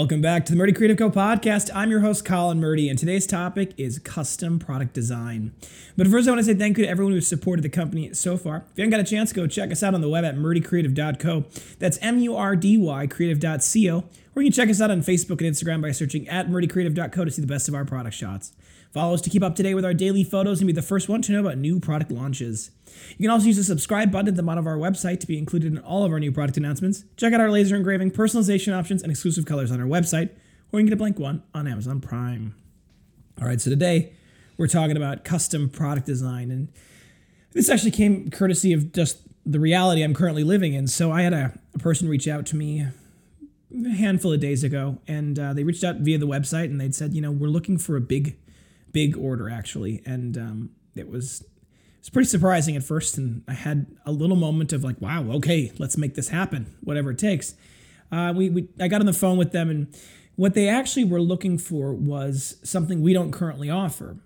welcome back to the Murdy Creative Co podcast. I'm your host, Colin Murdy, and today's topic is custom product design. But first, I want to say thank you to everyone who's supported the company so far. If you haven't got a chance, go check us out on the web at murdycreative.co. That's M U R D Y creative.co. Or you can check us out on Facebook and Instagram by searching at murdycreative.co to see the best of our product shots. Follow us to keep up to date with our daily photos and be the first one to know about new product launches. You can also use the subscribe button at the bottom of our website to be included in all of our new product announcements. Check out our laser engraving, personalization options, and exclusive colors on our website, or you can get a blank one on Amazon Prime. All right, so today we're talking about custom product design, and this actually came courtesy of just the reality I'm currently living in. So I had a, a person reach out to me a handful of days ago, and uh, they reached out via the website, and they'd said, you know, we're looking for a big big order actually, and um, it was it's pretty surprising at first, and I had a little moment of like, wow, okay, let's make this happen, whatever it takes. Uh, we, we I got on the phone with them, and what they actually were looking for was something we don't currently offer.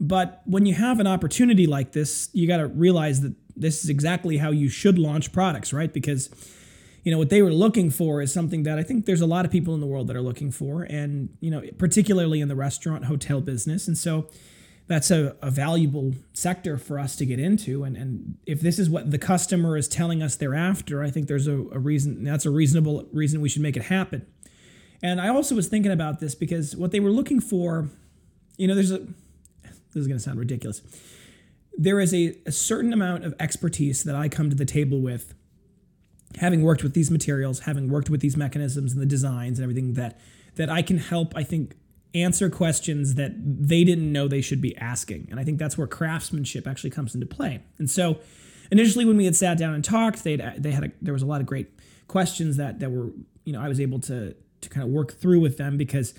But when you have an opportunity like this, you got to realize that this is exactly how you should launch products, right? Because you know what they were looking for is something that I think there's a lot of people in the world that are looking for, and you know particularly in the restaurant hotel business, and so that's a, a valuable sector for us to get into. And and if this is what the customer is telling us they're after, I think there's a, a reason that's a reasonable reason we should make it happen. And I also was thinking about this because what they were looking for, you know, there's a this is going to sound ridiculous. There is a, a certain amount of expertise that I come to the table with having worked with these materials, having worked with these mechanisms and the designs and everything that that I can help, I think, answer questions that they didn't know they should be asking. And I think that's where craftsmanship actually comes into play. And so initially when we had sat down and talked, they they had a, there was a lot of great questions that that were, you know, I was able to to kind of work through with them because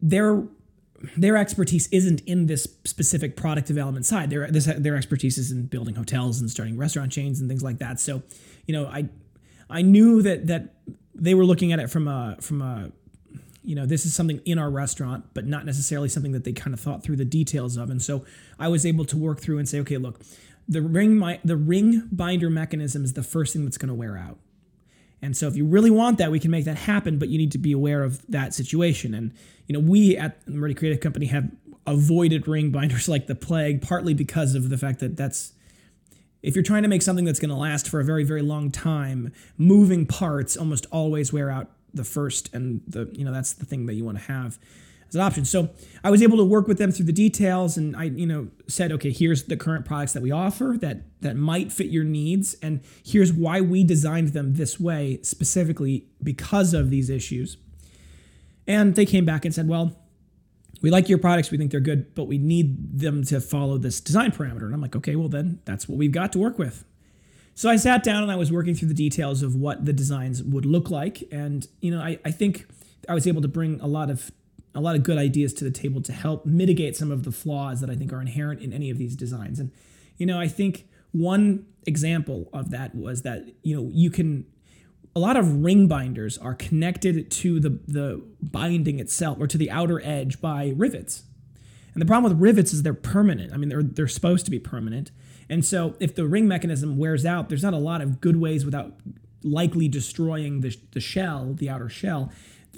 their their expertise isn't in this specific product development side. Their this, their expertise is in building hotels and starting restaurant chains and things like that. So, you know, I I knew that that they were looking at it from a from a you know this is something in our restaurant but not necessarily something that they kind of thought through the details of. And so i was able to work through and say okay look the ring my, the ring binder mechanism is the first thing that's going to wear out. And so if you really want that we can make that happen but you need to be aware of that situation. And you know we at the Murdy Creative Company have avoided ring binders like the plague partly because of the fact that that's if you're trying to make something that's going to last for a very very long time moving parts almost always wear out the first and the you know that's the thing that you want to have as an option. So i was able to work with them through the details and i you know said okay here's the current products that we offer that that might fit your needs and here's why we designed them this way specifically because of these issues. And they came back and said well we like your products, we think they're good, but we need them to follow this design parameter. And I'm like, okay, well, then that's what we've got to work with. So I sat down and I was working through the details of what the designs would look like. And, you know, I, I think I was able to bring a lot of a lot of good ideas to the table to help mitigate some of the flaws that I think are inherent in any of these designs. And, you know, I think one example of that was that, you know, you can a lot of ring binders are connected to the, the binding itself or to the outer edge by rivets. And the problem with rivets is they're permanent. I mean, they're, they're supposed to be permanent. And so if the ring mechanism wears out, there's not a lot of good ways without likely destroying the, the shell, the outer shell,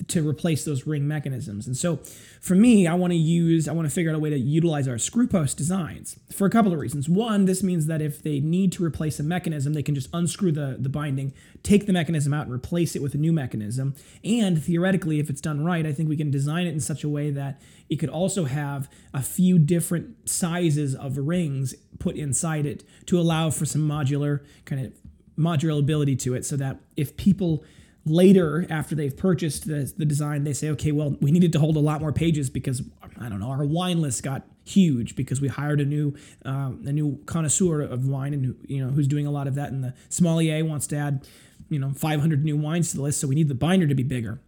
to replace those ring mechanisms. And so for me, I want to use, I want to figure out a way to utilize our screw post designs for a couple of reasons. One, this means that if they need to replace a mechanism, they can just unscrew the, the binding, take the mechanism out, and replace it with a new mechanism. And theoretically, if it's done right, I think we can design it in such a way that it could also have a few different sizes of rings put inside it to allow for some modular kind of modular ability to it so that if people later after they've purchased the, the design they say okay well we needed to hold a lot more pages because i don't know our wine list got huge because we hired a new um, a new connoisseur of wine and you know who's doing a lot of that. And the sommelier wants to add you know 500 new wines to the list so we need the binder to be bigger.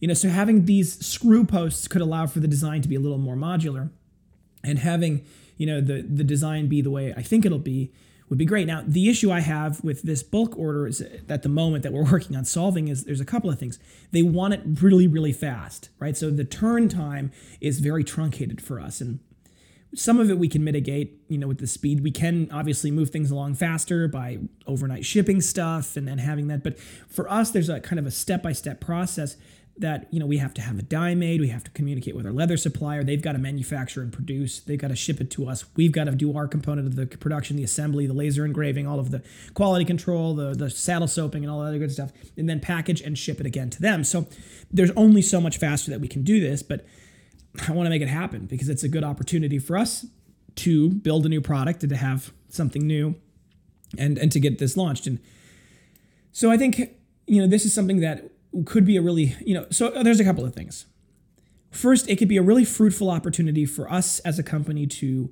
You know so having these screw posts could allow for the design to be a little more modular. And having you know the the design be the way i think it'll be would be great. Now, the issue I have with this bulk order is at the moment that we're working on solving is there's a couple of things. They want it really, really fast, right? So the turn time is very truncated for us. And some of it we can mitigate, you know, with the speed. We can obviously move things along faster by overnight shipping stuff and then having that. But for us, there's a kind of a step by step process. That you know we have to have a die made we have to communicate with our leather supplier. They've got to manufacture and produce they've got to ship it to us. We've got to do our component of the production the assembly the laser engraving all of the quality control the, the saddle soaping and all that other good stuff and then package and ship it again to them. So there's only so much faster that we can do this but i want to make it happen because it's a good opportunity for us to build a new product and to have something new and and to get this launched. And so i think you know this is something that could be a really, you know, so uh, there's a couple of things. First, it could be a really fruitful opportunity for us as a company to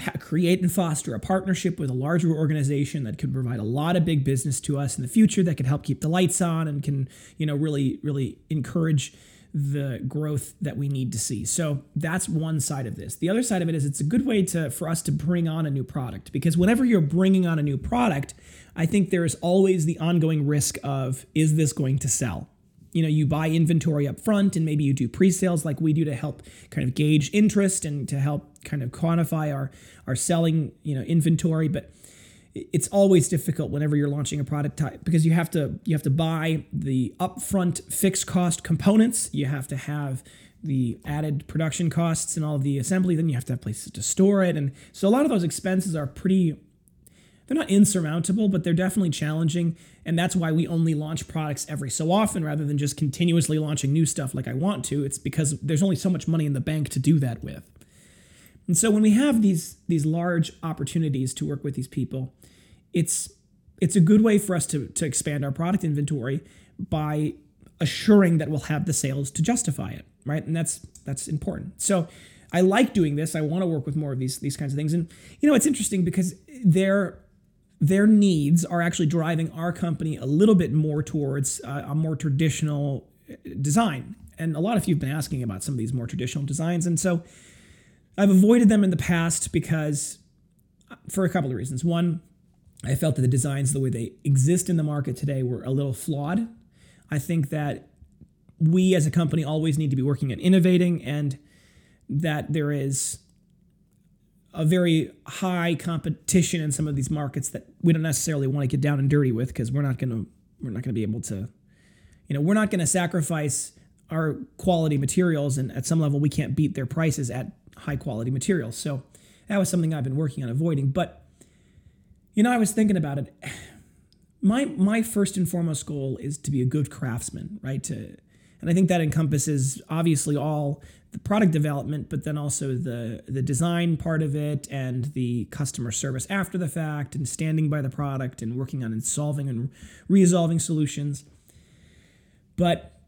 ha- create and foster a partnership with a larger organization that could provide a lot of big business to us in the future that could help keep the lights on and can, you know, really, really encourage the growth that we need to see. So that's one side of this. The other side of it is it's a good way to for us to bring on a new product because whenever you're bringing on a new product, I think there is always the ongoing risk of is this going to sell? You know, you buy inventory up front and maybe you do pre-sales like we do to help kind of gauge interest and to help kind of quantify our our selling, you know, inventory, but it's always difficult whenever you're launching a product type because you have to you have to buy the upfront fixed cost components. You have to have the added production costs and all of the assembly. Then you have to have places to store it. And so a lot of those expenses are pretty they're not insurmountable but they're definitely challenging and that's why we only launch products every so often rather than just continuously launching new stuff like I want to it's because there's only so much money in the bank to do that with and so when we have these these large opportunities to work with these people, it's it's a good way for us to, to expand our product inventory by assuring that we'll have the sales to justify it, right? And that's that's important. So I like doing this. I want to work with more of these these kinds of things. And you know, it's interesting because their their needs are actually driving our company a little bit more towards uh, a more traditional uh, design. And a lot of you have been asking about some of these more traditional designs, and so I've avoided them in the past because uh, for a couple of reasons. One, I felt that the designs, the way they exist in the market today, were a little flawed. I think that we as a company always need to be working at innovating and that there is a very high competition in some of these markets that we don't necessarily want to get down and dirty with because we're not going to we're not going to be able to you know we're not going to sacrifice our quality materials and at some level we can't beat their prices at high quality materials. So that was something I've been working on avoiding. But you know, I was thinking about it. My my first and foremost goal is to be a good craftsman, right? To and I think that encompasses obviously all the product development, but then also the the design part of it and the customer service after the fact and standing by the product and working on and solving and resolving solutions. But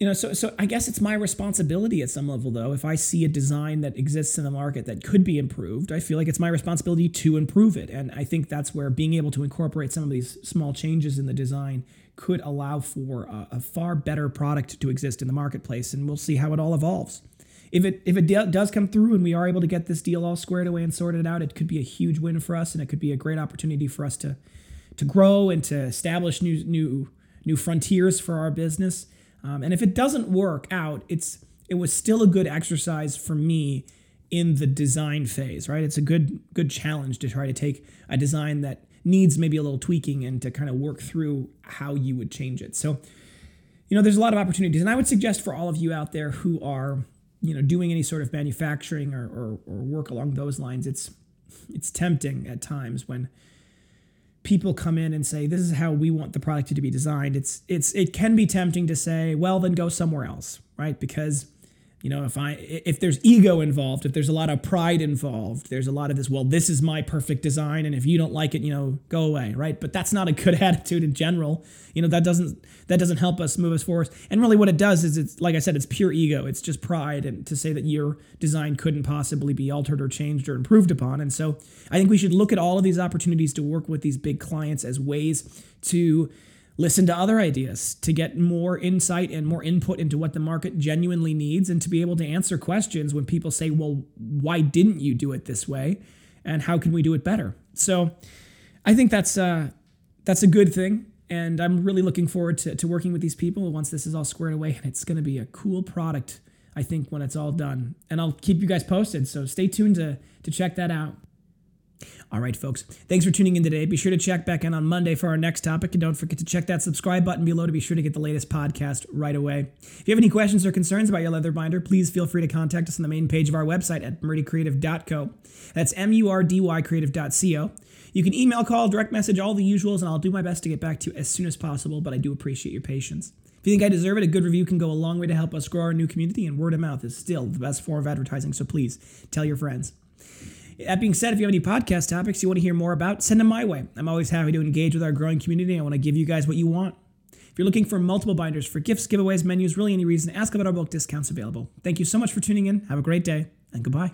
you know, so so I guess it's my responsibility at some level though. If I see a design that exists in the market that could be improved, I feel like it's my responsibility to improve it. And I think that's where being able to incorporate some of these small changes in the design could allow for a, a far better product to exist in the marketplace. And we'll see how it all evolves. If it if it does come through and we are able to get this deal all squared away and sorted out, it could be a huge win for us, and it could be a great opportunity for us to to grow and to establish new new new frontiers for our business um, and if it doesn't work out, it's it was still a good exercise for me in the design phase, right? It's a good good challenge to try to take a design that needs maybe a little tweaking and to kind of work through how you would change it. So, you know, there's a lot of opportunities, and I would suggest for all of you out there who are, you know, doing any sort of manufacturing or, or, or work along those lines, it's it's tempting at times when people come in and say this is how we want the product to be designed it's it's it can be tempting to say well then go somewhere else right because you know if i if there's ego involved if there's a lot of pride involved there's a lot of this well this is my perfect design and if you don't like it you know go away right? But that's not a good attitude in general. You know that doesn't that doesn't help us move us forward. And really what it does is it's like i said it's pure ego. It's just pride and to say that your design couldn't possibly be altered or changed or improved upon. And so i think we should look at all of these opportunities to work with these big clients as ways to listen to other ideas to get more insight and more input into what the market genuinely needs and to be able to answer questions when people say, well, why didn't you do it this way? And how can we do it better? So I think that's, uh, that's a good thing. And I'm really looking forward to, to working with these people once this is all squared away. And it's going to be a cool product, I think, when it's all done. And I'll keep you guys posted. So stay tuned to, to check that out. All right, folks. Thanks for tuning in today. Be sure to check back in on Monday for our next topic. And don't forget to check that subscribe button below to be sure to get the latest podcast right away. If you have any questions or concerns about your leather binder, please feel free to contact us on the main page of our website at murdycreative.co. That's M U R D Y creative.co. You can email, call, direct message, all the usuals, and I'll do my best to get back to you as soon as possible, but I do appreciate your patience. If you think I deserve it, a good review can go a long way to help us grow our new community, and word of mouth is still the best form of advertising, so please tell your friends. That being said, if you have any podcast topics you want to hear more about, send them my way. I'm always happy to engage with our growing community. I want to give you guys what you want. If you're looking for multiple binders for gifts, giveaways, menus, really any reason, ask about our bulk discounts available. Thank you so much for tuning in. Have a great day, and goodbye.